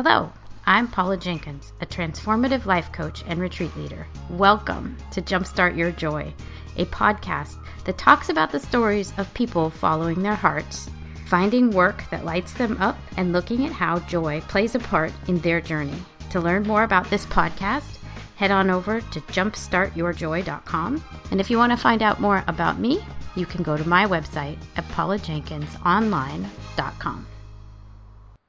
Hello, I'm Paula Jenkins, a transformative life coach and retreat leader. Welcome to Jumpstart Your Joy, a podcast that talks about the stories of people following their hearts, finding work that lights them up, and looking at how joy plays a part in their journey. To learn more about this podcast, head on over to jumpstartyourjoy.com. And if you want to find out more about me, you can go to my website at paulajenkinsonline.com.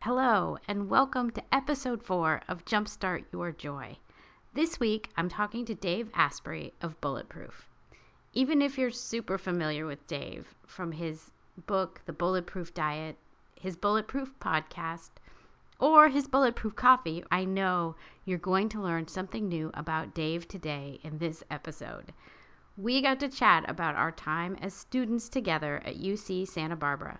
Hello, and welcome to episode four of Jumpstart Your Joy. This week, I'm talking to Dave Asprey of Bulletproof. Even if you're super familiar with Dave from his book, The Bulletproof Diet, his Bulletproof podcast, or his Bulletproof Coffee, I know you're going to learn something new about Dave today in this episode. We got to chat about our time as students together at UC Santa Barbara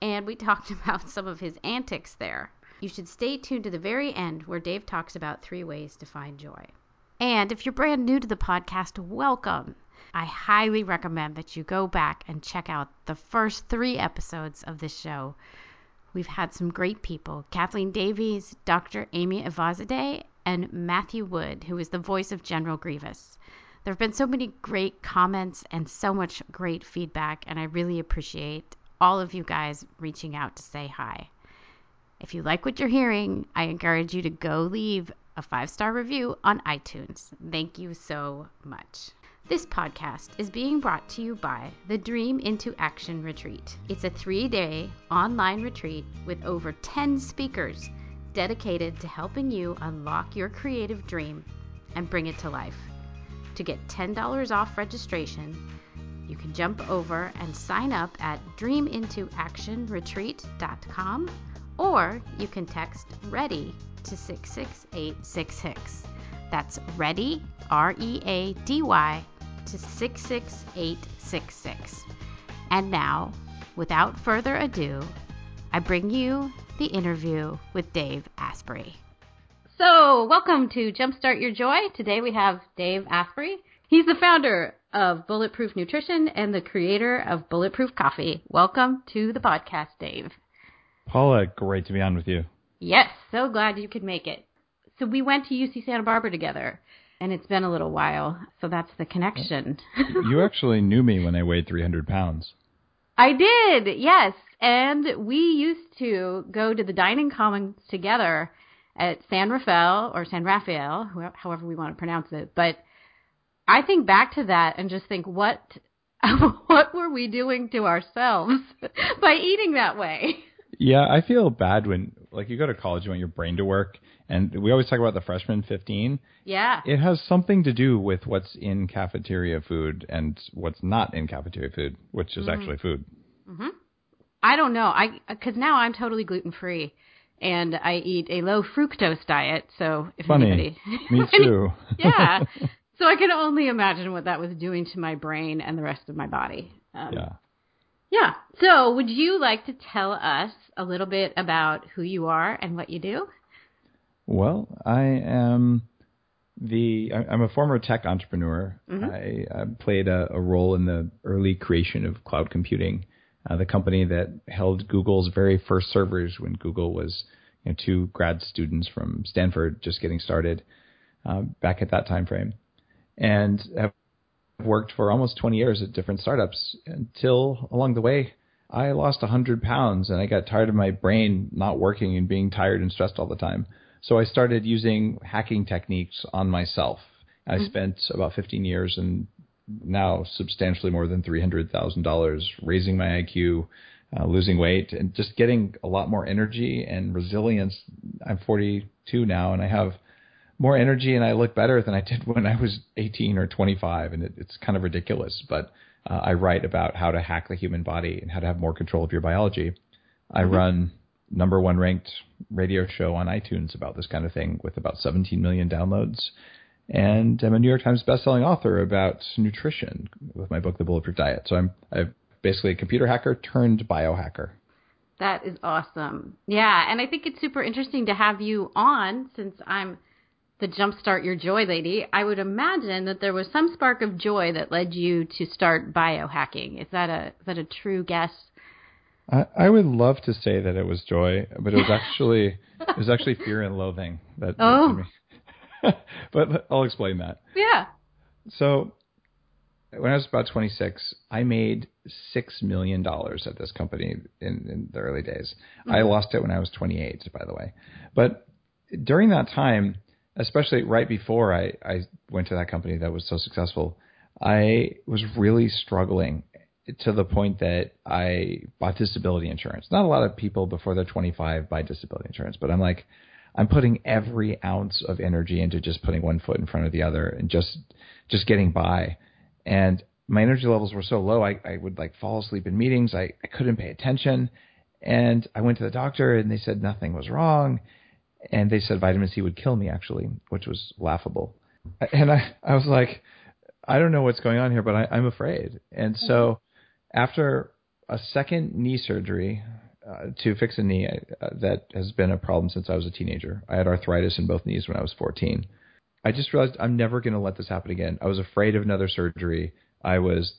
and we talked about some of his antics there. You should stay tuned to the very end where Dave talks about three ways to find joy. And if you're brand new to the podcast, welcome. I highly recommend that you go back and check out the first three episodes of this show. We've had some great people Kathleen Davies, Dr. Amy Evazadeh, and Matthew Wood, who is the voice of General Grievous. There have been so many great comments and so much great feedback, and I really appreciate all of you guys reaching out to say hi. If you like what you're hearing, I encourage you to go leave a five star review on iTunes. Thank you so much. This podcast is being brought to you by the Dream into Action Retreat. It's a three day online retreat with over 10 speakers dedicated to helping you unlock your creative dream and bring it to life. To get $10 off registration, you can jump over and sign up at dreamintoactionretreat.com or you can text READY to 66866. That's READY, R E A D Y, to 66866. And now, without further ado, I bring you the interview with Dave Asprey. So, welcome to Jumpstart Your Joy. Today we have Dave Asprey. He's the founder of Bulletproof Nutrition and the creator of Bulletproof Coffee. Welcome to the podcast, Dave. Paula, great to be on with you. Yes, so glad you could make it. So we went to UC Santa Barbara together, and it's been a little while, so that's the connection. you actually knew me when I weighed 300 pounds. I did, yes. And we used to go to the dining commons together at San Rafael or San Rafael, however we want to pronounce it. But I think back to that and just think what what were we doing to ourselves by eating that way? Yeah, I feel bad when like you go to college, you want your brain to work, and we always talk about the freshman 15. Yeah. It has something to do with what's in cafeteria food and what's not in cafeteria food, which is mm-hmm. actually food. Mhm. I don't know. I cuz now I'm totally gluten free and I eat a low fructose diet, so if Funny. anybody Me too. yeah. So I can only imagine what that was doing to my brain and the rest of my body. Um, yeah. Yeah. So would you like to tell us a little bit about who you are and what you do? Well, I am the I'm a former tech entrepreneur. Mm-hmm. I, I, played a, a, role in the early creation of cloud computing, uh, the company that held Google's very first servers when Google was you know, two grad students from Stanford just getting started uh, back at that time frame and have worked for almost 20 years at different startups until along the way I lost 100 pounds and I got tired of my brain not working and being tired and stressed all the time. So I started using hacking techniques on myself. I mm-hmm. spent about 15 years and now substantially more than $300,000 raising my IQ, uh, losing weight, and just getting a lot more energy and resilience. I'm 42 now and I have more energy and I look better than I did when I was 18 or 25. And it, it's kind of ridiculous, but uh, I write about how to hack the human body and how to have more control of your biology. I mm-hmm. run number one ranked radio show on iTunes about this kind of thing with about 17 million downloads. And I'm a New York Times bestselling author about nutrition with my book, The Bulletproof Diet. So I'm, I'm basically a computer hacker turned biohacker. That is awesome. Yeah. And I think it's super interesting to have you on since I'm the Jumpstart Your Joy lady, I would imagine that there was some spark of joy that led you to start biohacking. Is that a is that a true guess? I, I would love to say that it was joy, but it was actually it was actually fear and loathing that. Oh. but I'll explain that. Yeah. So when I was about 26, I made six million dollars at this company in, in the early days. Mm-hmm. I lost it when I was 28, by the way. But during that time, especially right before I, I went to that company that was so successful, I was really struggling to the point that I bought disability insurance. Not a lot of people before they're 25 buy disability insurance, but I'm like, I'm putting every ounce of energy into just putting one foot in front of the other and just just getting by. And my energy levels were so low, I, I would like fall asleep in meetings. I, I couldn't pay attention. And I went to the doctor and they said nothing was wrong. And they said vitamin C would kill me actually, which was laughable. And I, I was like, I don't know what's going on here, but I, I'm afraid. And so after a second knee surgery uh, to fix a knee uh, that has been a problem since I was a teenager, I had arthritis in both knees when I was 14. I just realized I'm never going to let this happen again. I was afraid of another surgery. I was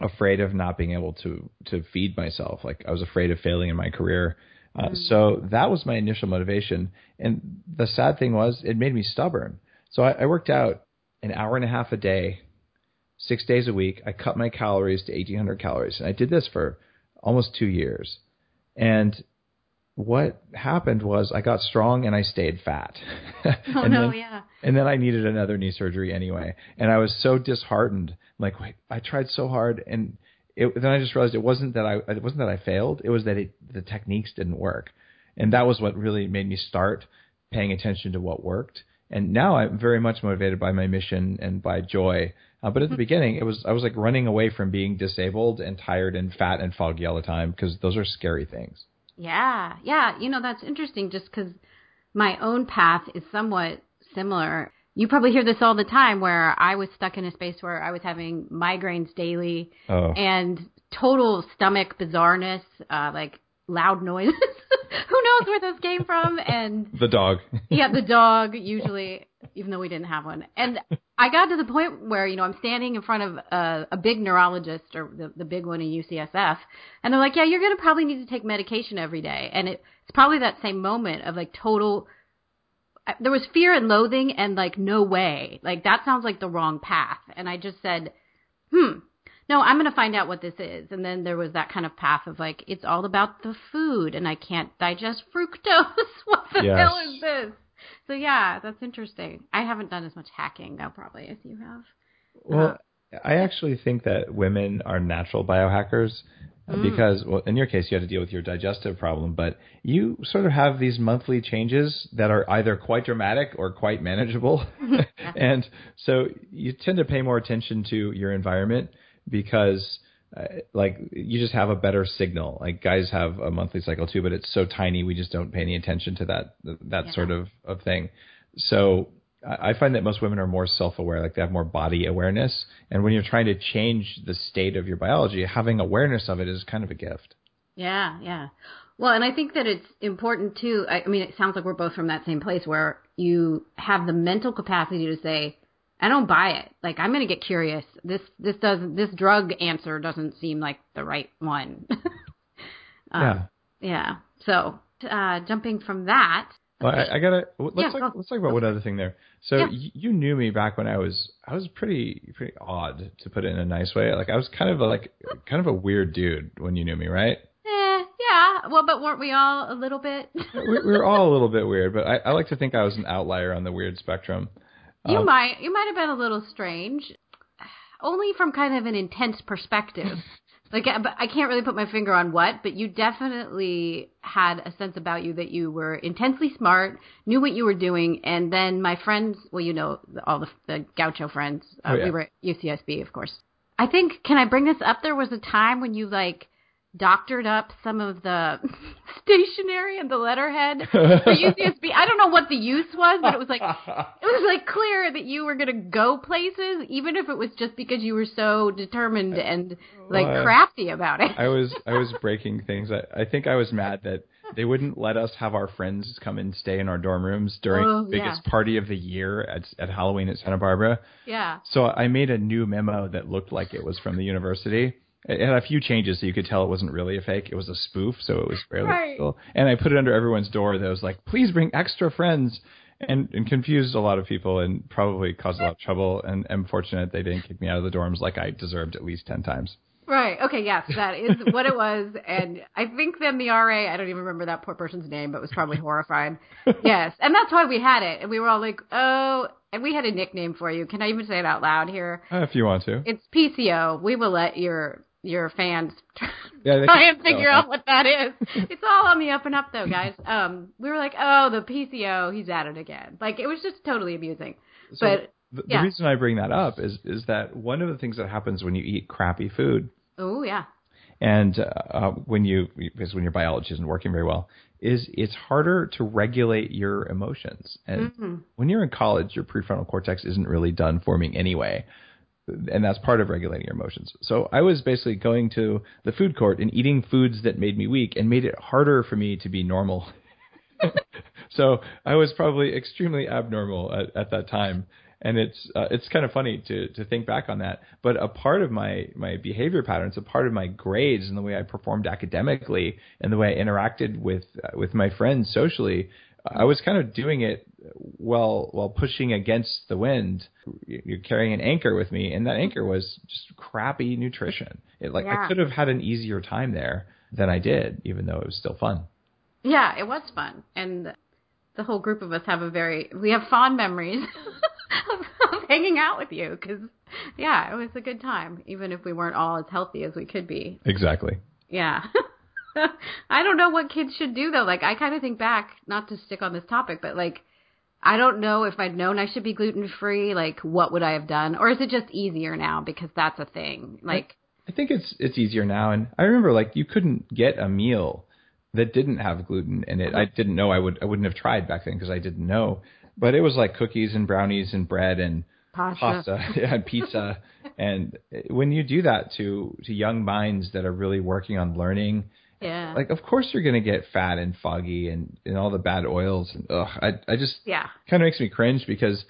afraid of not being able to to feed myself. Like I was afraid of failing in my career. Uh, mm. So that was my initial motivation. And the sad thing was, it made me stubborn. So I, I worked out an hour and a half a day, six days a week. I cut my calories to 1,800 calories, and I did this for almost two years. And what happened was I got strong and I stayed fat. oh no, then, yeah. And then I needed another knee surgery anyway, and I was so disheartened. like, wait, I tried so hard, and it, then I just realized it wasn't that I it wasn't that I failed. It was that it, the techniques didn't work, and that was what really made me start paying attention to what worked. And now I'm very much motivated by my mission and by joy. Uh, but at the mm-hmm. beginning, it was I was like running away from being disabled and tired and fat and foggy all the time because those are scary things. Yeah, yeah. You know that's interesting, just because my own path is somewhat similar. You probably hear this all the time where I was stuck in a space where I was having migraines daily oh. and total stomach bizarreness, uh, like loud noises. Who knows where those came from? And the dog. yeah, the dog usually, even though we didn't have one. And I got to the point where you know I'm standing in front of a, a big neurologist or the, the big one in UCSF, and they're like, "Yeah, you're gonna probably need to take medication every day." And it, it's probably that same moment of like total. There was fear and loathing and like no way, like that sounds like the wrong path. And I just said, "Hmm, no, I'm going to find out what this is. And then there was that kind of path of like, it's all about the food and I can't digest fructose. what the yes. hell is this? So yeah, that's interesting. I haven't done as much hacking though, probably as you have. Well, uh, I actually think that women are natural biohackers mm. because, well, in your case, you had to deal with your digestive problem, but you sort of have these monthly changes that are either quite dramatic or quite manageable. and so you tend to pay more attention to your environment because uh, like you just have a better signal. Like guys have a monthly cycle too, but it's so tiny we just don't pay any attention to that that yeah. sort of of thing. So I find that most women are more self-aware, like they have more body awareness. And when you're trying to change the state of your biology, having awareness of it is kind of a gift. Yeah, yeah. Well, and I think that it's important too. I, I mean, it sounds like we're both from that same place where you have the mental capacity to say, I don't buy it. Like I'm gonna get curious. This this doesn't this drug answer doesn't seem like the right one. um, yeah. Yeah. So uh, jumping from that. Well, I, I, gotta let's yeah, talk, let's talk about one other thing there. So yeah. y- you knew me back when I was I was pretty pretty odd to put it in a nice way. Like I was kind of a, like kind of a weird dude when you knew me, right? Eh, yeah. Well, but weren't we all a little bit? we, we, were all a little bit weird, but I, I like to think I was an outlier on the weird spectrum. You um, might you might have been a little strange, only from kind of an intense perspective. like I can't really put my finger on what, but you definitely had a sense about you that you were intensely smart, knew what you were doing, and then my friends, well, you know, all the, the Gaucho friends, uh, oh, yeah. we were at UCSB, of course. I think, can I bring this up? There was a time when you like doctored up some of the stationery and the letterhead for UCSB. I don't know what the use was, but it was like it was like clear that you were going to go places, even if it was just because you were so determined and like well, crafty about it. I was I was breaking things. I, I think I was mad that they wouldn't let us have our friends come and stay in our dorm rooms during oh, the biggest yeah. party of the year at at Halloween at Santa Barbara. Yeah. So I made a new memo that looked like it was from the university It had a few changes so you could tell it wasn't really a fake. It was a spoof, so it was fairly Right. real. And I put it under everyone's door that was like, please bring extra friends. And, and confused a lot of people and probably caused a lot of trouble. And I'm fortunate they didn't kick me out of the dorms like I deserved at least 10 times. Right. Okay. Yes, that is what it was, and I think then the RA. I don't even remember that poor person's name, but was probably horrified. yes, and that's why we had it, and we were all like, "Oh," and we had a nickname for you. Can I even say it out loud here? Uh, if you want to. It's PCO. We will let your your fans Yeah, try and figure out what that is. It's all on the up and up, though, guys. Um, we were like, "Oh, the PCO. He's at it again." Like it was just totally amusing. So but the, the reason I bring that up is is that one of the things that happens when you eat crappy food oh yeah, and uh, uh, when you because when your biology isn't working very well is it's harder to regulate your emotions and Mhm. when you're in college your prefrontal cortex isn't really done forming anyway and that's part of regulating your emotions. So i was basically going to the food court and eating foods that made me weak and made it harder for me to be normal. So i was probably extremely abnormal at, at that time. And it's uh, it's kind of funny to to think back on that. But a part of my my behavior patterns, a part of my grades, and the way I performed academically, and the way I interacted with uh, with my friends socially, I was kind of doing it while while pushing against the wind. You're carrying an anchor with me, and that anchor was just crappy nutrition. It like Yeah. I could have had an easier time there than I did, even though it was still fun. Yeah, it was fun, and the whole group of us have a very we have fond memories of, of hanging out with you because yeah, it was a good time, even if we weren't all as healthy as we could be. Exactly. Yeah. I don't know what kids should do though. Like I kind of think back, not to stick on this topic, but like I don't know if I'd known I should be gluten free. Like what would I have done, or is it just easier now because that's a thing? Like I think it's it's easier now, and I remember like you couldn't get a meal that didn't have gluten in it. I didn't know I would I wouldn't have tried back then because I didn't know. But it was like cookies and brownies and bread and pasta. pasta and pizza. and when you do that to to young minds that are really working on learning, Yeah. like of course you're gonna get fat and foggy and and all the bad oils and ugh. I I just yeah. kind of makes me cringe because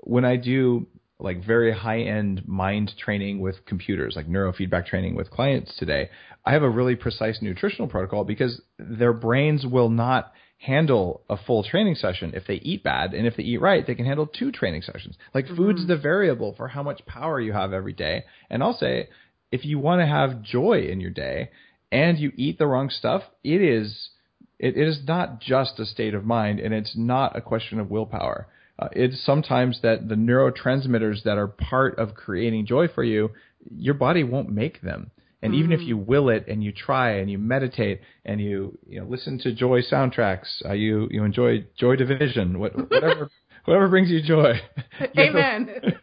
when I do like very high end mind training with computers, like neurofeedback training with clients today, I have a really precise nutritional protocol because their brains will not handle a full training session if they eat bad. And if they eat right, they can handle two training sessions. Like food's mm-hmm. the variable for how much power you have every day. And I'll say, if you want to have joy in your day and you eat the wrong stuff, it is it, it is not just a state of mind and it's not a question of willpower. Uh, it's sometimes that the neurotransmitters that are part of creating joy for you, your body won't make them. And even if you will it and you try and you meditate and you you know listen to joy soundtracks, uh, you you enjoy Joy Division, what, whatever whatever brings you joy. you know, Amen.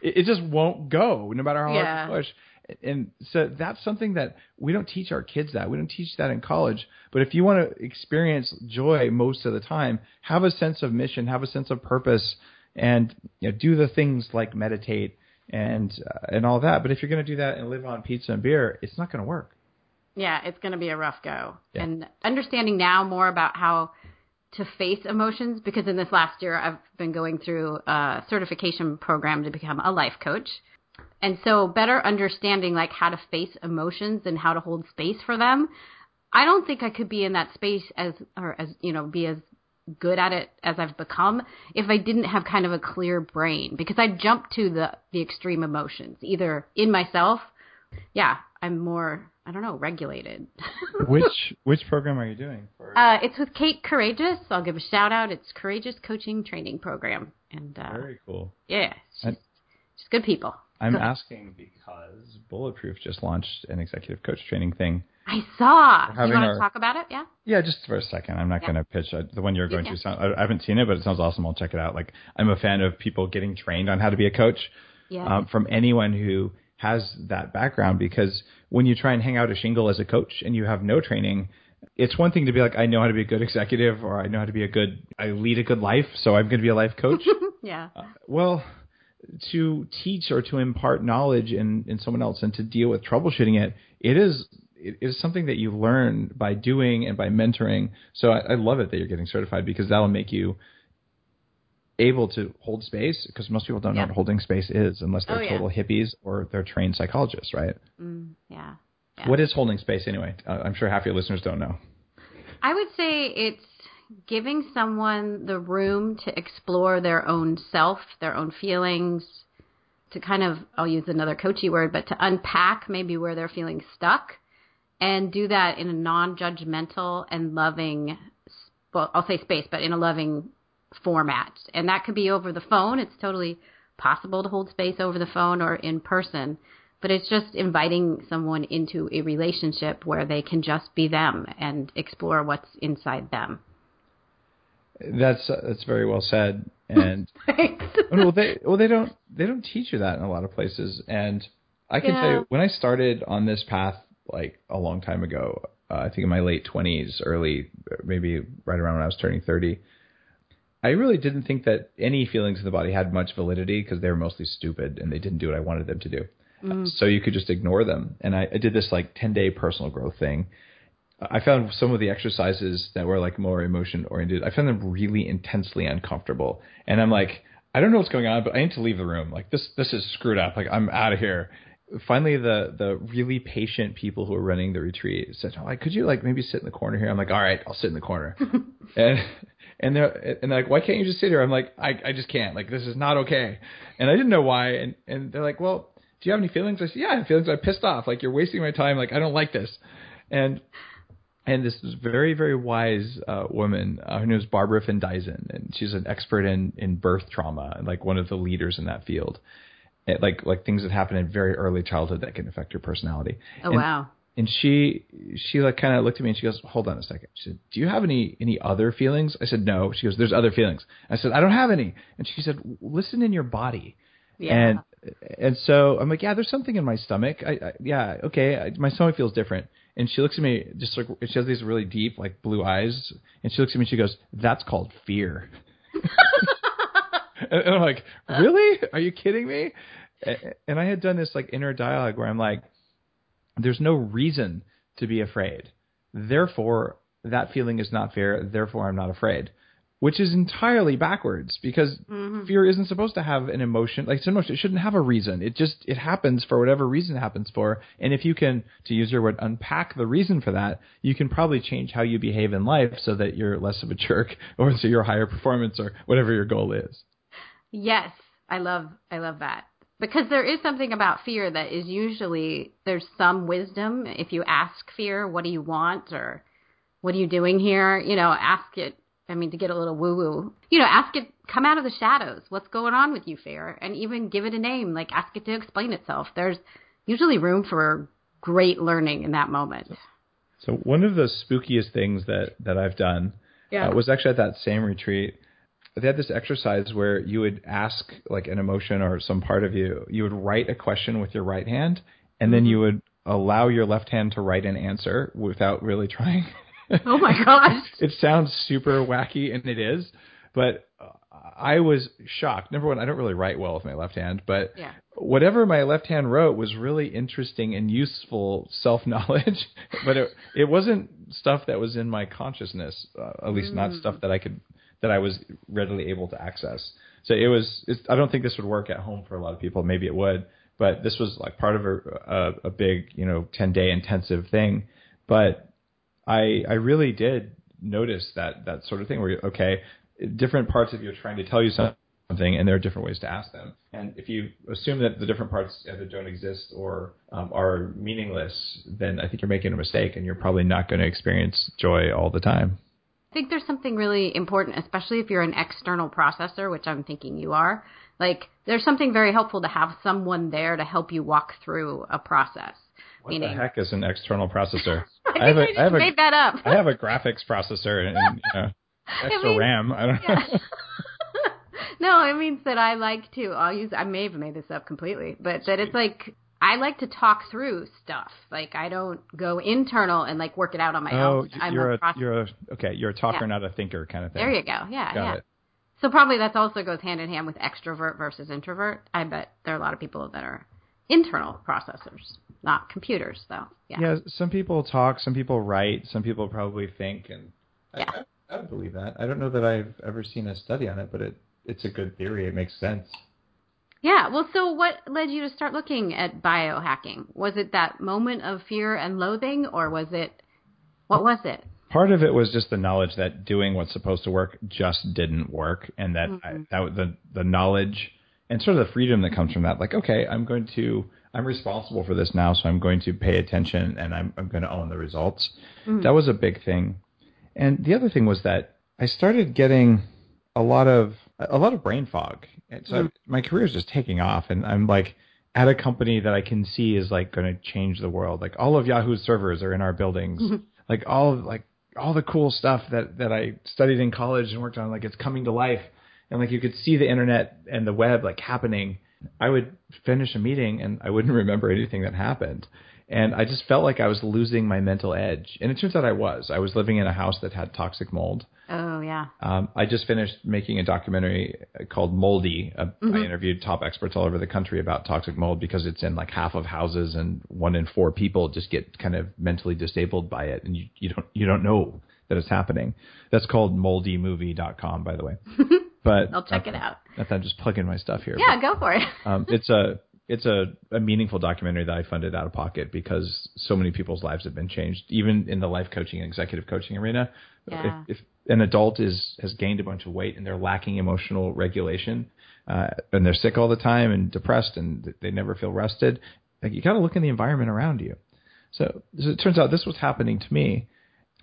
it, it just won't go no matter how Yeah. hard you push. And so that's something that we don't teach our kids that. We don't teach that in college. But if you want to experience joy most of the time, have a sense of mission, have a sense of purpose, and you know, do the things like meditate and uh, and all that. But if you're going to do that and live on pizza and beer, it's not going to work. Yeah, it's going to be a rough go. Yeah. And understanding now more about how to face emotions, because in this last year I've been going through a certification program to become a life coach. And so better understanding like how to face emotions and how to hold space for them. I don't think I could be in that space as, or as, you know, be as good at it as I've become if I didn't have kind of a clear brain because I jump to the, the extreme emotions, either in myself. Yeah, I'm more, I don't know, regulated. which which program are you doing? For, Uh, it's with Kate Courageous. I'll give a shout out. It's Courageous Coaching Training Program, and uh, Very cool. yeah, just, just good people. I'm asking because Bulletproof just launched an executive coach training thing I saw. You want our- to talk about it? Yeah. Yeah, just for a second. I'm not Yeah. going to pitch uh, the one you're going Yeah. to. Sound, I, I haven't seen it, but it sounds awesome. I'll check it out. Like I'm a fan of people getting trained on how to be a coach Yeah. um, from anyone who has that background. Because when you try and hang out a shingle as a coach and you have no training, it's one thing to be like, I know how to be a good executive, or I know how to be a good, I lead a good life, so I'm going to be a life coach. yeah. Uh, well, to teach or to impart knowledge in, in someone else and to deal with troubleshooting it, it is it is something that you learn by doing and by mentoring. So I, I love it that you're getting certified because that'll make you able to hold space because most people don't know what holding space is unless they're Oh, yeah. total hippies or they're trained psychologists, right? Mm, yeah. Yeah. What is holding space anyway? Uh, I'm sure half your listeners don't know. I would say it's giving someone the room to explore their own self, their own feelings, to kind of, I'll use another coachy word, but to unpack maybe where they're feeling stuck and do that in a non judgmental and loving, well, I'll say space, but in a loving format. And that could be over the phone. It's totally possible to hold space over the phone or in person. But it's just inviting someone into a relationship where they can just be them and explore what's inside them. That's that's very well said. And well, they well they don't they don't teach you that in a lot of places. And I can tell you when I started on this path like a long time ago, uh, I think in my late twenties, early maybe right around when I was turning thirty. I really didn't think that any feelings in the body had much validity because they were mostly stupid and they didn't do what I wanted them to do. So you could just ignore them. And I, I did this like 10 day personal growth thing. I found some of the exercises that were like more emotion oriented. I found them really intensely uncomfortable. And I'm like, I don't know what's going on, but I need to leave the room. Like this, this is screwed up. Like I'm out of here. Finally, the the really patient people who were running the retreat said, "Oh, like, could you like maybe sit in the corner here?" I'm like, "All right, I'll sit in the corner." and and they're and they're like, "Why can't you just sit here?" I'm like, "I I just can't. Like this is not okay." And I didn't know why. And and they're like, "Well, do you have any feelings?" I said, "Yeah, I have feelings. I'm pissed off. Like you're wasting my time. Like I don't like this." And and this very very wise uh, woman uh, her name is Barbara Findeisen, and she's an expert in in birth trauma and like one of the leaders in that field. And, like like things that happen in very early childhood that can affect your personality. Oh, And- wow. And she she like kind of looked at me and she goes, "Hold on a second. She said, "Do you have any any other feelings?" I said, "No." She goes, "There's other feelings." I said, "I don't have any." And she said, "Listen in your body." Yeah. And and so I'm like, yeah, there's something in my stomach. I, I yeah, okay, I, my stomach feels different. And she looks at me just like she has these really deep like blue eyes, and she looks at me and she goes, "That's called fear." and, and I'm like, really? Are you kidding me? And I had done this like inner dialogue where I'm like, there's no reason to be afraid. Therefore, that feeling is not fair. Therefore, I'm not afraid. Which is entirely backwards because mm-hmm. fear isn't supposed to have an emotion. Like it's an emotion, it shouldn't have a reason. It just it happens for whatever reason it happens for. And if you can, to use your word, unpack the reason for that, you can probably change how you behave in life so that you're less of a jerk or so you're higher performance or whatever your goal is. Yes, I love I love that. Because there is something about fear that is usually there's some wisdom if you ask fear, what do you want or what are you doing here? You know, ask it I mean to get a little woo woo. You know, ask it come out of the shadows. What's going on with you, fear? And even give it a name, like ask it to explain itself. There's usually room for great learning in that moment. So one of the spookiest things that that I've done Yeah. uh, was actually at that same retreat. They had this exercise where you would ask like an emotion or some part of you. You would write a question with your right hand, and then you would allow your left hand to write an answer without really trying. Oh my gosh. it sounds super wacky, and it is, but I was shocked. Number one, I don't really write well with my left hand, but Yeah. whatever my left hand wrote was really interesting and useful self knowledge, but it it wasn't stuff that was in my consciousness, uh, at least not stuff that I could that I was readily able to access. So it was. It's, I don't think this would work at home for a lot of people. Maybe it would, but this was like part of a a, a big you know ten day intensive thing. But I I really did notice that that sort of thing where you- okay, different parts of you are trying to tell you something, and there are different ways to ask them. And if you assume that the different parts either don't exist or um, are meaningless, then I think you're making a mistake, and you're probably not going to experience joy all the time. I think there's something really important, especially if you're an external processor, which I'm thinking you are. Like, there's something very helpful to have someone there to help you walk through a process. What Meaning, the heck is an external processor? I I, just I have a made that up. I have a graphics processor and, and you know, extra mean- RAM. I don't Yeah. know. no, it means that I like to. I'll use. I may have made this up completely, but that it's like I like to talk through stuff. Like I don't go internal and like work it out on my Oh, own. I'm you're a, process- you're a okay. You're a talker, Yeah. not a thinker, kind of thing. There you go. Yeah, Got yeah. it. So probably that also goes hand in hand with extrovert versus introvert. I bet there are a lot of people that are internal processors, not computers, though. Yeah. Yeah, some people talk, some people write, some people probably think, and Yeah. I, I, I would believe that. I don't know that I've ever seen a study on it, but it it's a good theory. It makes sense. Yeah. Well, so what led you to start looking at biohacking? Was it that moment of fear and loathing, or was it what was it? Part of it was just the knowledge that doing what's supposed to work just didn't work, and that Mhm. I, that the the knowledge and sort of the freedom that comes from that. Like, okay, I'm going to I'm responsible for this now, so I'm going to pay attention and I'm I'm going to own the results. Mhm. That was a big thing. And the other thing was that I started getting a lot of a lot of brain fog. And so Mm. my career is just taking off, and I'm like at a company that I can see is like going to change the world. Like all of Yahoo's servers are in our buildings. Mhm. Like all of, like all the cool stuff that that I studied in college and worked on, like it's coming to life. And like you could see the internet and the web like happening. I would finish a meeting and I wouldn't remember anything that happened. And I just felt like I was losing my mental edge. And it turns out I was. I was living in a house that had toxic mold. Oh yeah. Um, I just finished making a documentary called Moldy. Uh, I Mhm. interviewed top experts all over the country about toxic mold because it's in like half of houses, and one in four people just get kind of mentally disabled by it, and you, you don't you don't know that it's happening. That's called moldymovie.com, by the way. But I'll check it out. I'm just plugging my stuff here. Yeah, go for it. um, it's a it's a, a meaningful documentary that I funded out of pocket because so many people's lives have been changed, even in the life coaching and executive coaching arena. Yeah. If, if an adult is has gained a bunch of weight and they're lacking emotional regulation, uh, and they're sick all the time and depressed and they never feel rested, like you got to look in the environment around you. So, so it turns out this was happening to me.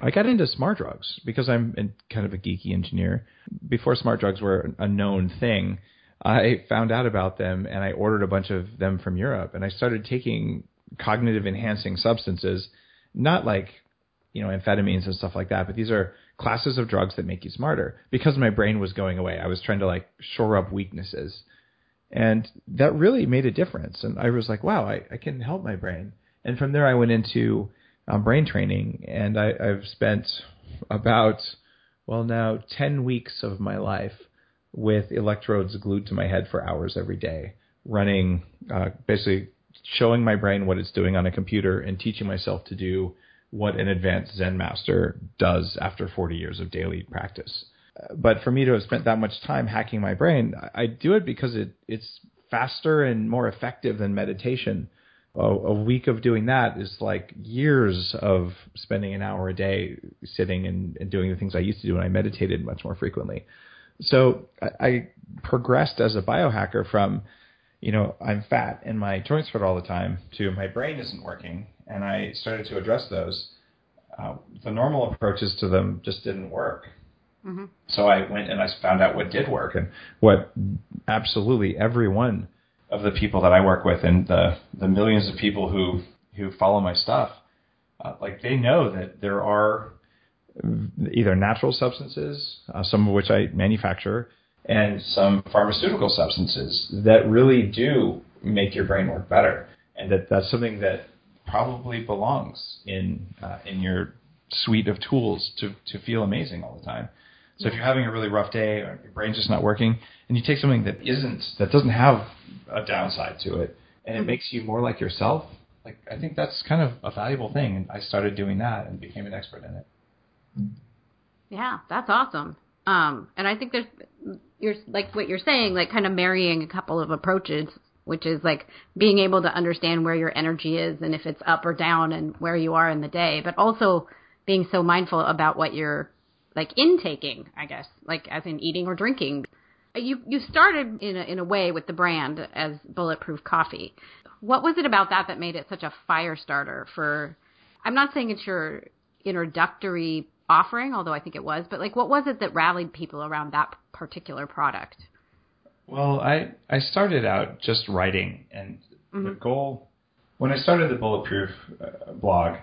I got into smart drugs because I'm in kind of a geeky engineer. Before smart drugs were a known thing, I found out about them and I ordered a bunch of them from Europe and I started taking cognitive enhancing substances, not like, you know, amphetamines and stuff like that, but these are classes of drugs that make you smarter because my brain was going away. I was trying to like shore up weaknesses. And that really made a difference. And I was like, wow, I, I can help my brain. And from there, I went into um, brain training, and I, I've spent about, well, now 10 weeks of my life with electrodes glued to my head for hours every day, running, uh, basically showing my brain what it's doing on a computer and teaching myself to do what an advanced Zen master does after 40 years of daily practice. But for me to have spent that much time hacking my brain, I do it because it, it's faster and more effective than meditation. A, a week of doing that is like years of spending an hour a day sitting and, and doing the things I used to do when I meditated much more frequently. So I, I progressed as a biohacker from, you know, I'm fat and my joints hurt all the time to my brain isn't working, and I started to address those. Uh, the normal approaches to them just didn't work. hmm So I went and I found out what did work and what absolutely every one of the people that I work with and the the millions of people who who follow my stuff, uh, like they know that there are either natural substances, uh, some of which I manufacture, and some pharmaceutical substances that really do make your brain work better, and that that's something that probably belongs in uh, in your suite of tools to to feel amazing all the time. So if you're having a really rough day or your brain's just not working, and you take something that isn't that doesn't have a downside to it, and it Mhm. makes you more like yourself, like I think that's kind of a valuable thing. And I started doing that and became an expert in it. Yeah, that's awesome. Um, and I think there's you're like what you're saying, like kind of marrying a couple of approaches, which is like being able to understand where your energy is and if it's up or down and where you are in the day, but also being so mindful about what you're like intaking, I guess, like as in eating or drinking. You you started in a, in a way with the brand as Bulletproof Coffee. What was it about that that made it such a fire starter for? I'm not saying it's your introductory offering, although I think it was, but like what was it that rallied people around that particular product? Well, I I started out just writing, and the Mhm. goal when I started the Bulletproof uh, blog,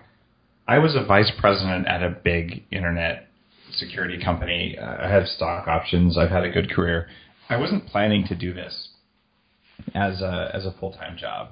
I was a vice president at a big internet security company. Uh, I had stock options. I've had a good career. I wasn't planning to do this as a as a full time job.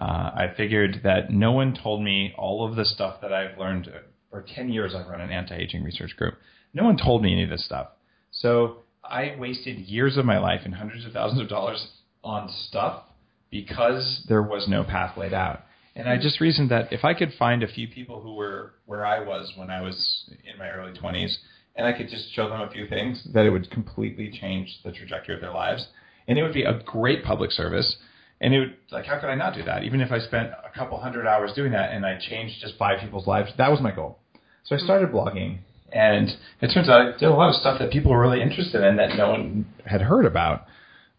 Uh, I figured that no one told me all of the stuff that I've learned. For ten years, I've run an anti aging research group. No one told me any of this stuff. So I wasted years of my life and hundreds of thousands of dollars on stuff because there was no path laid out. And I just reasoned that if I could find a few people who were where I was when I was in my early 20s and I could just show them a few things, that it would completely change the trajectory of their lives. And it would be a great public service. And it would, like, how could I not do that? Even if I spent a couple hundred hours doing that and I changed just five people's lives, that was my goal. So I started blogging. And it turns out I did a lot of stuff that people were really interested in that no one had heard about.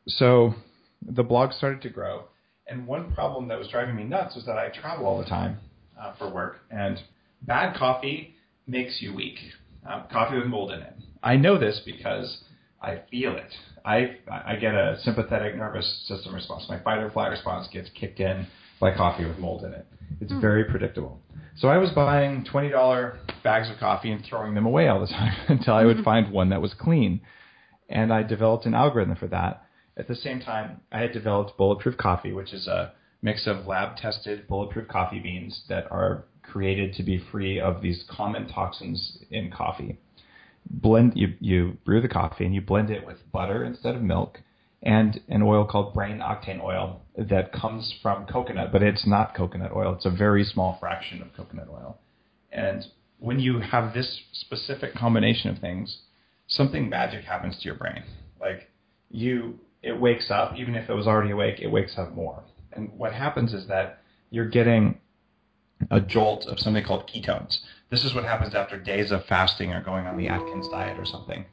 So the blog started to grow. And one problem that was driving me nuts was that I travel all the time uh, for work. And bad coffee makes you weak. Um, coffee with mold in it. I know this because I feel it. I I get a sympathetic nervous system response. My fight or flight response gets kicked in by coffee with mold in it. It's mm. very predictable. So I was buying twenty dollar bags of coffee and throwing them away all the time until I would mm-hmm. find one that was clean. And I developed an algorithm for that. At the same time, I had developed Bulletproof Coffee, which is a mix of lab tested bulletproof coffee beans that are created to be free of these common toxins in coffee. Blend you you brew the coffee and you blend it with butter instead of milk and an oil called brain octane oil that comes from coconut, but it's not coconut oil. It's a very small fraction of coconut oil. And when you have this specific combination of things, something magic happens to your brain. Like you it wakes up, even if it was already awake, it wakes up more. And what happens is that you're getting a jolt of something called ketones. This is what happens after days of fasting or going on the Atkins diet or something.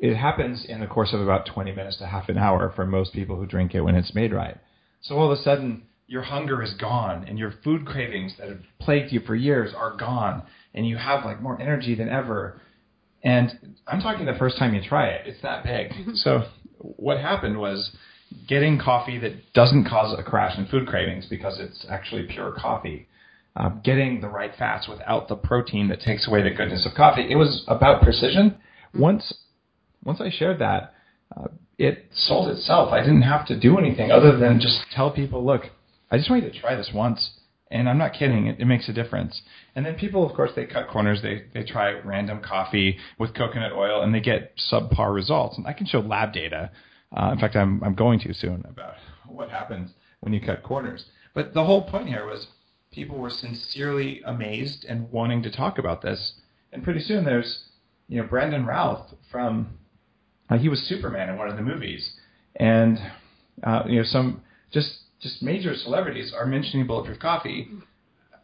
It happens in the course of about 20 minutes to half an hour for most people who drink it when it's made right. So all of a sudden, your hunger is gone and your food cravings that have plagued you for years are gone and you have like more energy than ever. And I'm talking the first time you try it. It's that big. So what happened was getting coffee that doesn't cause a crash in food cravings because it's actually pure coffee. Uh, getting the right fats without the protein that takes away the goodness of coffee. It was about precision. Once once I shared that, uh, it sold itself. I didn't have to do anything other than just tell people, look, I just want you to try this once. And I'm not kidding, it, it makes a difference. And then people, of course, they cut corners. They, they try random coffee with coconut oil and they get subpar results. And I can show lab data. Uh, in fact, I'm, I'm going to soon about what happens when you cut corners. But the whole point here was people were sincerely amazed and wanting to talk about this. And pretty soon there's, you know, Brandon Routh from, uh, he was Superman in one of the movies. And, uh, you know, some just just major celebrities are mentioning bulletproof coffee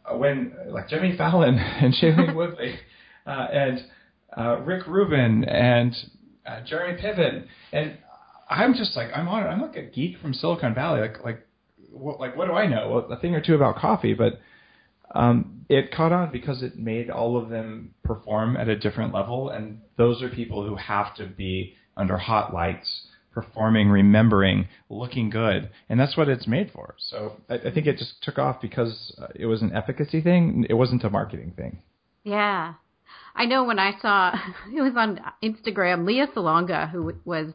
uh, when like Jimmy Fallon and Shailene Woodley uh, and uh, Rick Rubin and uh, Jeremy Piven. And I'm just like I'm on I'm like a geek from Silicon Valley. Like like what, like what do I know? Well, a thing or two about coffee but um, it caught on because it made all of them perform at a different level and those are people who have to be under hot lights performing, remembering, looking good, and that's what it's made for. So I, I think it just took off because uh, it was an efficacy thing. It wasn't a marketing thing. Yeah, I know when I saw it was on Instagram, Lea Salonga, who was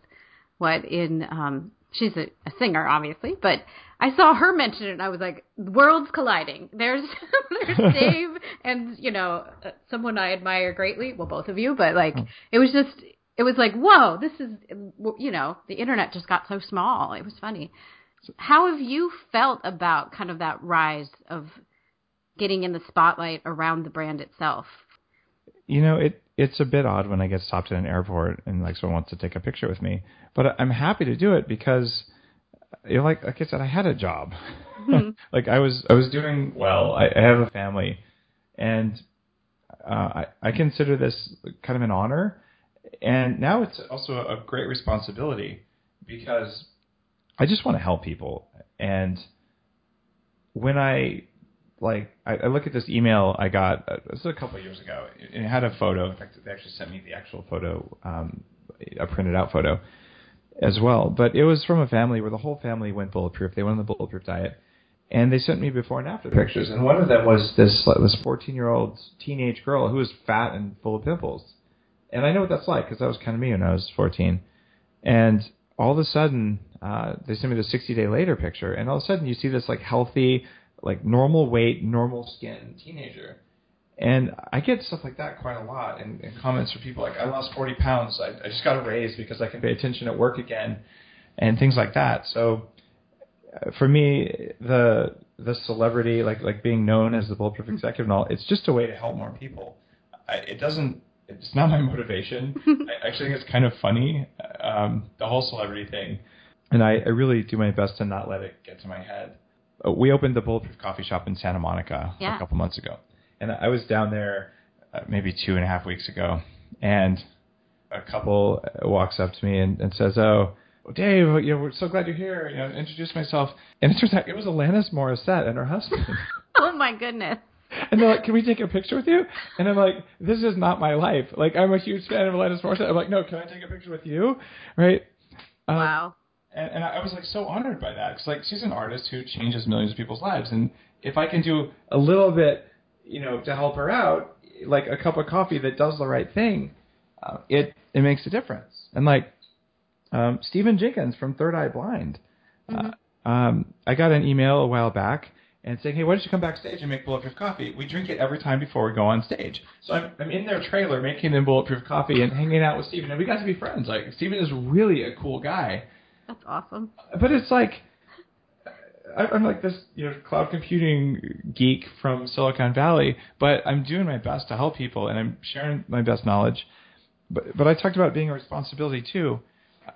what in um, she's a, a singer, obviously, but I saw her mention it, and I was like, worlds colliding. There's, there's Dave, and you know, uh, someone I admire greatly. Well, both of you, but like, oh. it was just it was like, whoa, this is, you know, the internet just got so small. It was funny. How have you felt about kind of that rise of getting in the spotlight around the brand itself? You know, it it's a bit odd when I get stopped at an airport and like someone wants to take a picture with me, but I'm happy to do it because, you know, like like I said, I had a job. Mm-hmm. like I was I was doing well. I, I have a family, and uh, I I consider this kind of an honor and now it's also a great responsibility because I just want to help people. And when I like, I, I look at this email I got. Uh, this was a couple of years ago. and It had a photo. In fact, they actually sent me the actual photo, um, a printed out photo as well. But it was from a family where the whole family went bulletproof. They went on the bulletproof diet, and they sent me before and after pictures. And one of them was this this 14 year old teenage girl who was fat and full of pimples and I know what that's like because that was kind of me when I was 14. And all of a sudden, uh, they sent me the 60 day later picture, and all of a sudden you see this like healthy, like normal weight, normal skin teenager. And I get stuff like that quite a lot, and, and comments from people like, "I lost 40 pounds. I, I just got a raise because I can pay attention at work again," and things like that. So, uh, for me, the the celebrity, like like being known as the bulletproof executive, and all, it's just a way to help more people. I, it doesn't it's not my motivation. I actually think it's kind of funny, um, the whole celebrity thing, and I, I really do my best to not let it get to my head. Uh, we opened the Bulletproof Coffee Shop in Santa Monica Yeah. a couple months ago, and I was down there uh, maybe two and a half weeks ago, and a couple walks up to me and, and says, "Oh, Dave, you know, we're so glad you're here. You know, introduce myself." And it turns out it was Alanis Morissette and her husband. oh my goodness. And they're like, "Can we take a picture with you?" And I'm like, "This is not my life. Like, I'm a huge fan of Alanis Morissette. I'm like, no, can I take a picture with you?" Right? Um, Wow. And, and I was like so honored by that because like she's an artist who changes millions of people's lives, and if I can do a little bit, you know, to help her out, like a cup of coffee that does the right thing, uh, it it makes a difference. And like um, Stephen Jenkins from Third Eye Blind, uh, um, I got an email a while back and saying, "Hey, why don't you come backstage and make bulletproof coffee? We drink it every time before we go on stage." So I'm, I'm in their trailer making them bulletproof coffee and hanging out with Stephen, and we got to be friends. Like Stephen is really a cool guy, That's awesome. but it's like I- I'm like this, you know, cloud computing geek from Silicon Valley, but I'm doing my best to help people and I'm sharing my best knowledge. But but I talked about being a responsibility too.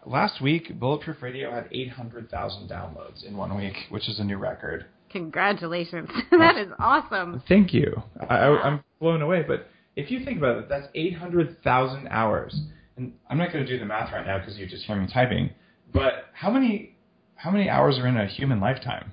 Last week, Bulletproof Radio had 800,000 downloads in one week, which is a new record. Congratulations. that is awesome. Thank you. I, I'm blown away. But if you think about it, that's 800,000 hours. And I'm not going to do the math right now because you just hear me typing. But how many how many hours are in a human lifetime?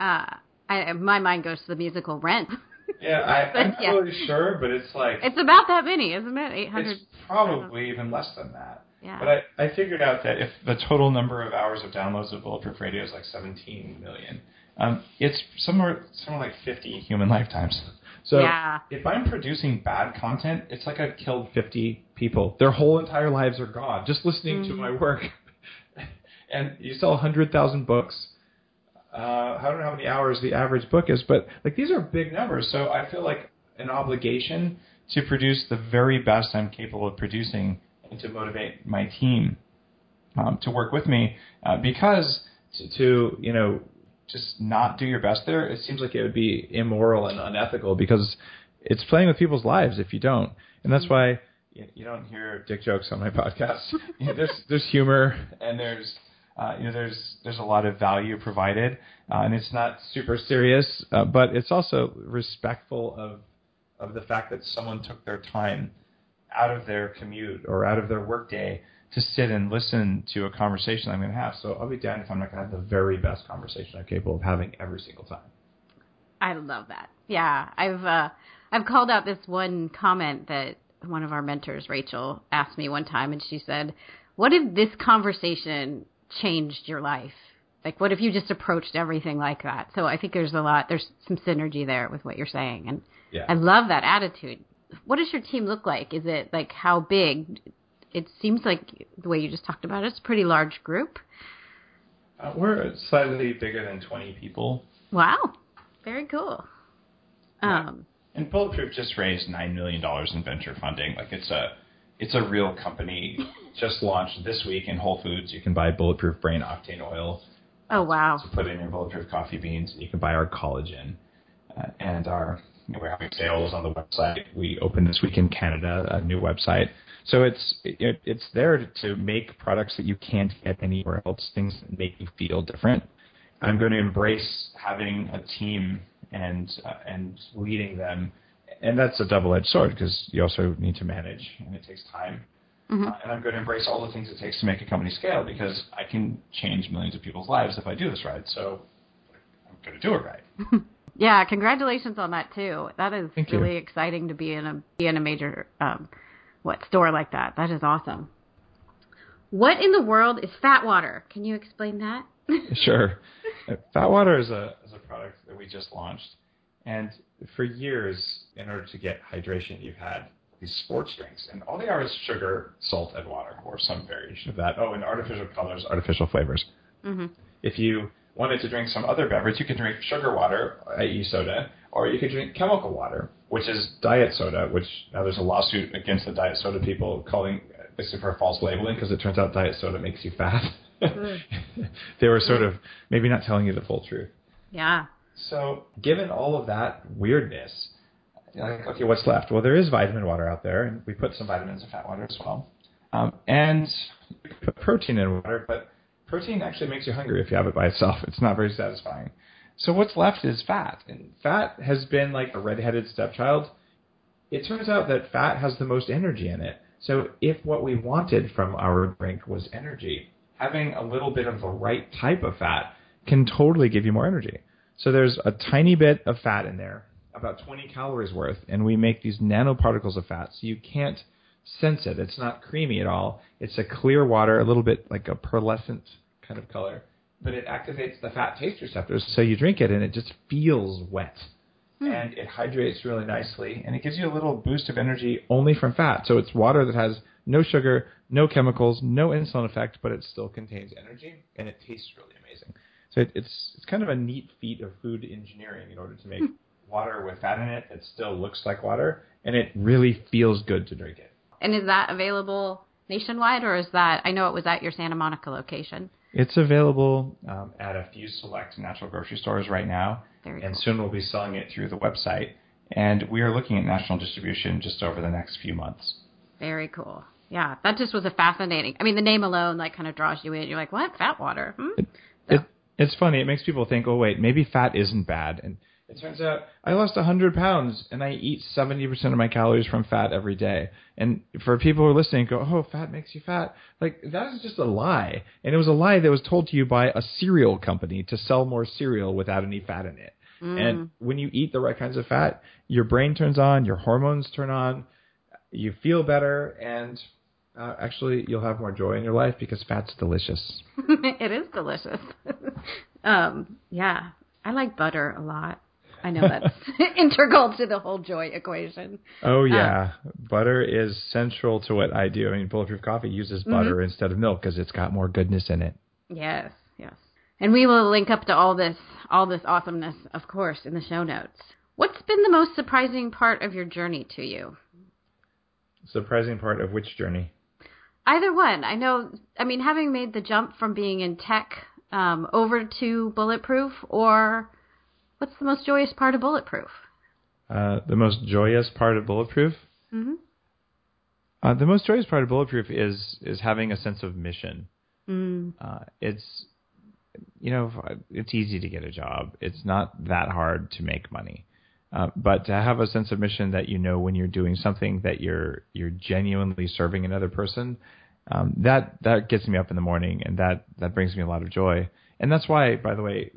Uh, I, my mind goes to the musical Rent. Yeah, I, I'm not Yeah. really sure, but it's like It's about that many, isn't it? 800. it's probably even less than that. Yeah. But I, I figured out that if the total number of hours of downloads of Bulletproof Radio is like 17 million, um, it's somewhere somewhere like 50 human lifetimes. So Yeah. if I'm producing bad content, it's like I've killed 50 people. Their whole entire lives are gone just listening to Mhm. my work. and you sell 100,000 books. Uh, I don't know how many hours the average book is, but like these are big numbers. So I feel like an obligation to produce the very best I'm capable of producing and to motivate my team um, to work with me uh, because to, to you know just not do your best there it seems like it would be immoral and unethical because it's playing with people's lives if you don't. And that's why you, don't hear dick jokes on my podcast. You know, there's there's humor and there's uh, you know there's there's a lot of value provided uh, and it's not super serious uh, but it's also respectful of of the fact that someone took their time out of their commute or out of their workday to sit and listen to a conversation I'm going to have. So I'll be damned if I'm not going to have the very best conversation I'm capable of having every single time. I love that. Yeah, I've uh, I've called out this one comment that one of our mentors, Rachel, asked me one time, and she said, "What if this conversation changed your life? Like, what if you just approached everything like that?" So I think there's a lot, there's some synergy there with what you're saying, and Yeah. I love that attitude. What does your team look like? Is it like how big? It seems like the way you just talked about it, it's a pretty large group. Uh, we're slightly bigger than 20 people. Wow, very cool. Yeah. Um, And Bulletproof just raised $9 million in venture funding. Like it's a, it's a real company. just launched this week in Whole Foods. You can buy Bulletproof Brain Octane Oil. oh wow, to put in your bulletproof coffee beans, and you can buy our collagen uh, and our. We're having sales on the website. We opened this week in Canada a new website, so it's it, it's there to, make products that you can't get anywhere else. Things that make you feel different. I'm going to embrace having a team and uh, and leading them, and that's a double-edged sword because you also need to manage, and it takes time. Mhm. Uh, and I'm going to embrace all the things it takes to make a company scale because I can change millions of people's lives if I do this right. So I'm going to do it right. Yeah, congratulations on that too. That is Thank you. really exciting to be in a be in a major um, what store like that. That is awesome. What in the world is fat water? Can you explain that? sure. Fat Water is a is a product that we just launched, and for years, in order to get hydration, you've had these sports drinks, and all they are is sugar, salt, and water, or some variation of that. Oh, and artificial colors, artificial flavors. hmm If you wanted to drink some other beverage, you could drink sugar water, i.e. soda, or you could drink chemical water, which is diet soda, which now there's a lawsuit against the diet soda people calling basically for false labeling because it turns out diet soda makes you fat. they were sort of maybe not telling you the full truth. Yeah. So, given all of that weirdness, like, okay, what's left? Well, there is vitamin water out there, and we put some vitamins in fat water as well. Um, and you put protein in water, but protein actually makes you hungry if you have it by itself. It's not very satisfying. So what's left is fat, and fat has been like a redheaded stepchild. It turns out that fat has the most energy in it. So if what we wanted from our drink was energy, having a little bit of the right type of fat can totally give you more energy. So there's a tiny bit of fat in there, about 20 calories worth, and we make these nanoparticles of fat, so you can't sense it. It's not creamy at all. It's a clear water, a little bit like a pearlescent kind of color, but it activates the fat taste receptors, so you drink it and it just feels wet. Hmm. And it hydrates really nicely, and it gives you a little boost of energy only from fat. So it's water that has no sugar, no chemicals, no insulin effect, but it still contains energy, and it tastes really amazing. So it, it's it's kind of a neat feat of food engineering in order to make hmm. water with fat in it that still looks like water, and it really feels good to drink it. And is that available nationwide, or is that I know it was at your Santa Monica location? It's available um, at a few select natural grocery stores right now, and cool. soon we'll be selling it through the website. And we are looking at national distribution just over the next few months. Very cool. Yeah, that just was a fascinating. I mean, the name alone like kind of draws you in. You're like, what? Fat water? Hmm? It, so. it, it's funny. It makes people think, oh wait, maybe fat isn't bad. And it turns out I lost 100 pounds and I eat 70% of my calories from fat every day. And for people who are listening, go, oh, fat makes you fat. Like, that is just a lie. And it was a lie that was told to you by a cereal company to sell more cereal without any fat in it. Mm. And when you eat the right kinds of fat, your brain turns on, your hormones turn on, you feel better, and uh, actually you'll have more joy in your life because fat's delicious. it is delicious. um, yeah, I like butter a lot. I know that's integral to the whole joy equation. Oh yeah, um, butter is central to what I do. I mean, Bulletproof Coffee uses mm-hmm. butter mm-hmm. instead of milk because it's got more goodness in it. Yes, yes. And we will link up to all this, all this awesomeness, of course, in the show notes. What's been the most surprising part of your journey to you? Surprising part of which journey? Either one. I know. I mean, having made the jump from being in tech um, over to Bulletproof, or What's the most joyous part of Bulletproof? Uh, the most joyous part of Bulletproof? Mm-hmm. Uh, the most joyous part of Bulletproof is is having a sense of mission. Mm. Uh, it's you know it's easy to get a job. It's not that hard to make money. Uh, but to have a sense of mission that you know when you're doing something that you're you're genuinely serving another person, um, that that gets me up in the morning and that that brings me a lot of joy. And that's why, by the way,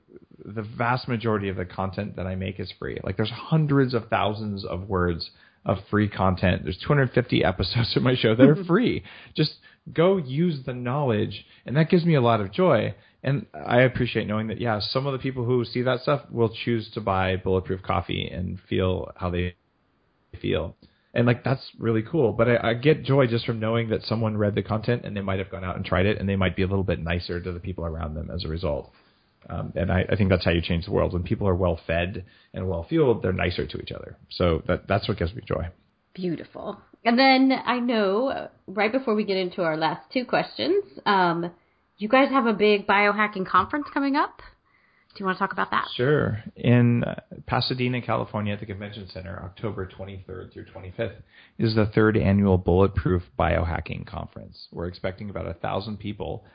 the vast majority of the content that I make is free. Like there's hundreds of thousands of words of free content. There's 250 episodes of my show that are free. Just go use the knowledge, and that gives me a lot of joy. And I appreciate knowing that, yeah, some of the people who see that stuff will choose to buy Bulletproof Coffee and feel how they feel. And like that's really cool. But I, I get joy just from knowing that someone read the content and they might have gone out and tried it, and they might be a little bit nicer to the people around them as a result. Um, and I, I, think that's how you change the world. When people are well fed and well fueled, they're nicer to each other. So that, that's what gives me joy. Beautiful. And then I know uh, right before we get into our last two questions, um, you guys have a big biohacking conference coming up. Do you want to talk about that? Sure. In uh, Pasadena, California, at the Convention Center, October 23rd through 25th, is the third annual Bulletproof Biohacking Conference. We're expecting about a thousand people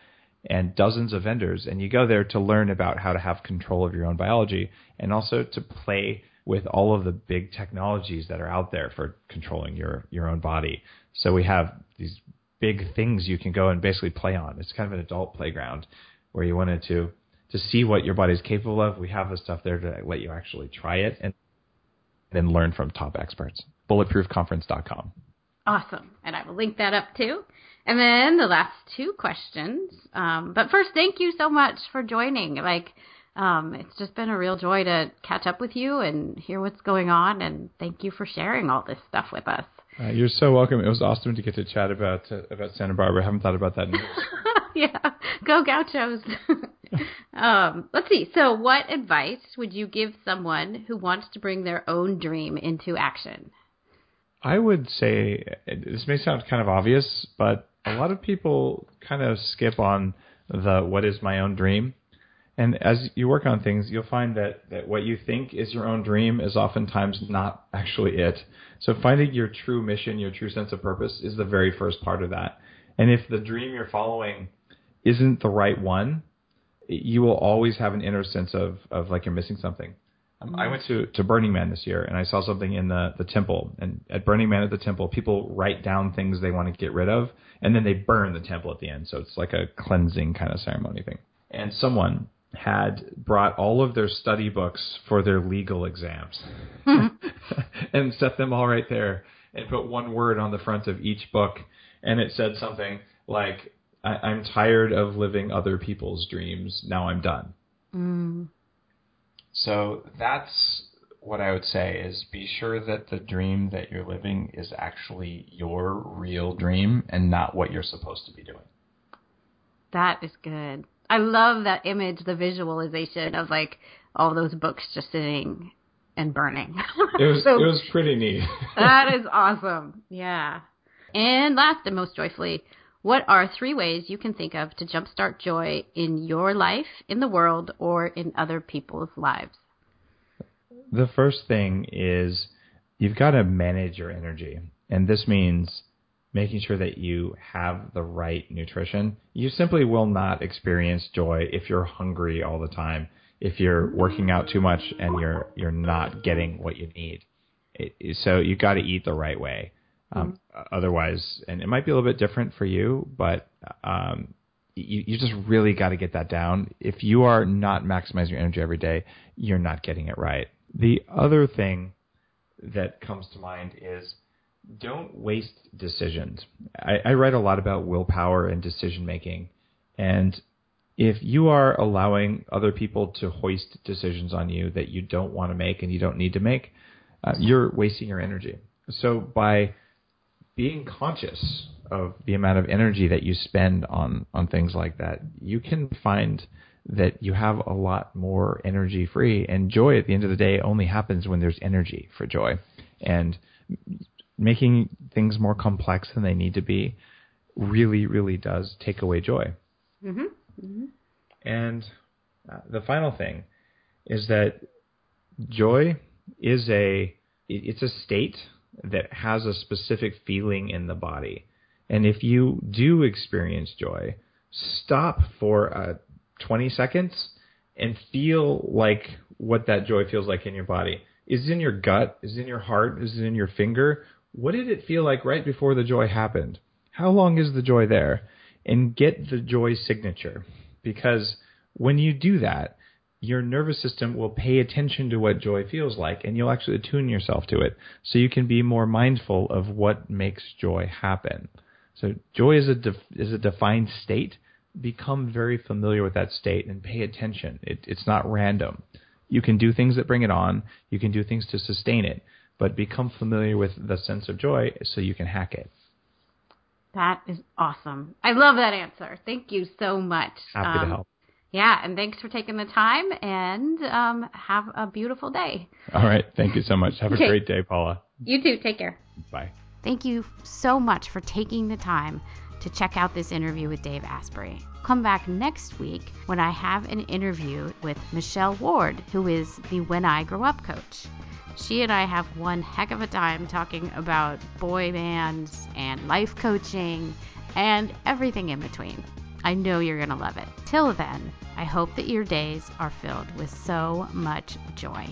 and dozens of vendors. And you go there to learn about how to have control of your own biology and also to play with all of the big technologies that are out there for controlling your, your own body. So we have these big things you can go and basically play on. It's kind of an adult playground where you wanted to to see what your body's capable of. We have the stuff there to let you actually try it and then learn from top experts. Bulletproofconference.com. Awesome. And I will link that up too. And then the last two questions. Um, but first, thank you so much for joining. Like, um, it's just been a real joy to catch up with you and hear what's going on. And thank you for sharing all this stuff with us. Uh, you're so welcome. It was awesome to get to chat about uh, about Santa Barbara. I haven't thought about that in years. yeah, go Gauchos. um, let's see. So, what advice would you give someone who wants to bring their own dream into action? I would say this may sound kind of obvious, but a lot of people kind of skip on the what is my own dream. And as you work on things, you'll find that, that what you think is your own dream is oftentimes not actually it. So finding your true mission, your true sense of purpose is the very first part of that. And if the dream you're following isn't the right one, you will always have an inner sense of, of like you're missing something. Um, I went to, to Burning Man this year and I saw something in the, the temple. And at Burning Man at the temple, people write down things they want to get rid of and then they burn the temple at the end. So it's like a cleansing kind of ceremony thing. And someone had brought all of their study books for their legal exams and set them all right there and put one word on the front of each book. And it said something like, I- am tired of living other people's dreams. Now I'm done. Mm. So that's what I would say is be sure that the dream that you're living is actually your real dream and not what you're supposed to be doing. That is good. I love that image, the visualization of like all those books just sitting and burning. It was so, it was pretty neat. that is awesome. Yeah. And last and most joyfully, what are three ways you can think of to jumpstart joy in your life, in the world, or in other people's lives? The first thing is you've got to manage your energy. And this means making sure that you have the right nutrition. You simply will not experience joy if you're hungry all the time, if you're working out too much and you're you're not getting what you need. It, so you've got to eat the right way. Um, mm-hmm. Otherwise, and it might be a little bit different for you, but um, you, you just really got to get that down. If you are not maximizing your energy every day, you're not getting it right. The other thing that comes to mind is don't waste decisions. I, I write a lot about willpower and decision making, and if you are allowing other people to hoist decisions on you that you don't want to make and you don't need to make, uh, you're wasting your energy. So by being conscious of the amount of energy that you spend on on things like that, you can find that you have a lot more energy free and joy at the end of the day only happens when there's energy for joy. And making things more complex than they need to be really, really does take away joy. Mm-hmm. Mm-hmm. And uh, the final thing is that joy is a it's a state that has a specific feeling in the body. And if you do experience joy, stop for uh, 20 seconds and feel like what that joy feels like in your body. Is it in your gut? Is it in your heart? Is it in your finger? What did it feel like right before the joy happened? How long is the joy there? And get the joy signature. Because when you do that, your nervous system will pay attention to what joy feels like and you'll actually attune yourself to it so you can be more mindful of what makes joy happen. So joy is a def- is a defined state. Become very familiar with that state and pay attention. It, it's not random. You can do things that bring it on. You can do things to sustain it, but become familiar with the sense of joy so you can hack it. That is awesome. I love that answer. Thank you so much. Happy um, to help. Yeah, and thanks for taking the time and um, have a beautiful day. All right. Thank you so much. Have a great day, Paula. You too. Take care. Bye. Thank you so much for taking the time to check out this interview with Dave Asprey. Come back next week when I have an interview with Michelle Ward, who is the When I Grow Up coach. She and I have one heck of a time talking about boy bands and life coaching and everything in between. I know you're going to love it. Till then, I hope that your days are filled with so much joy.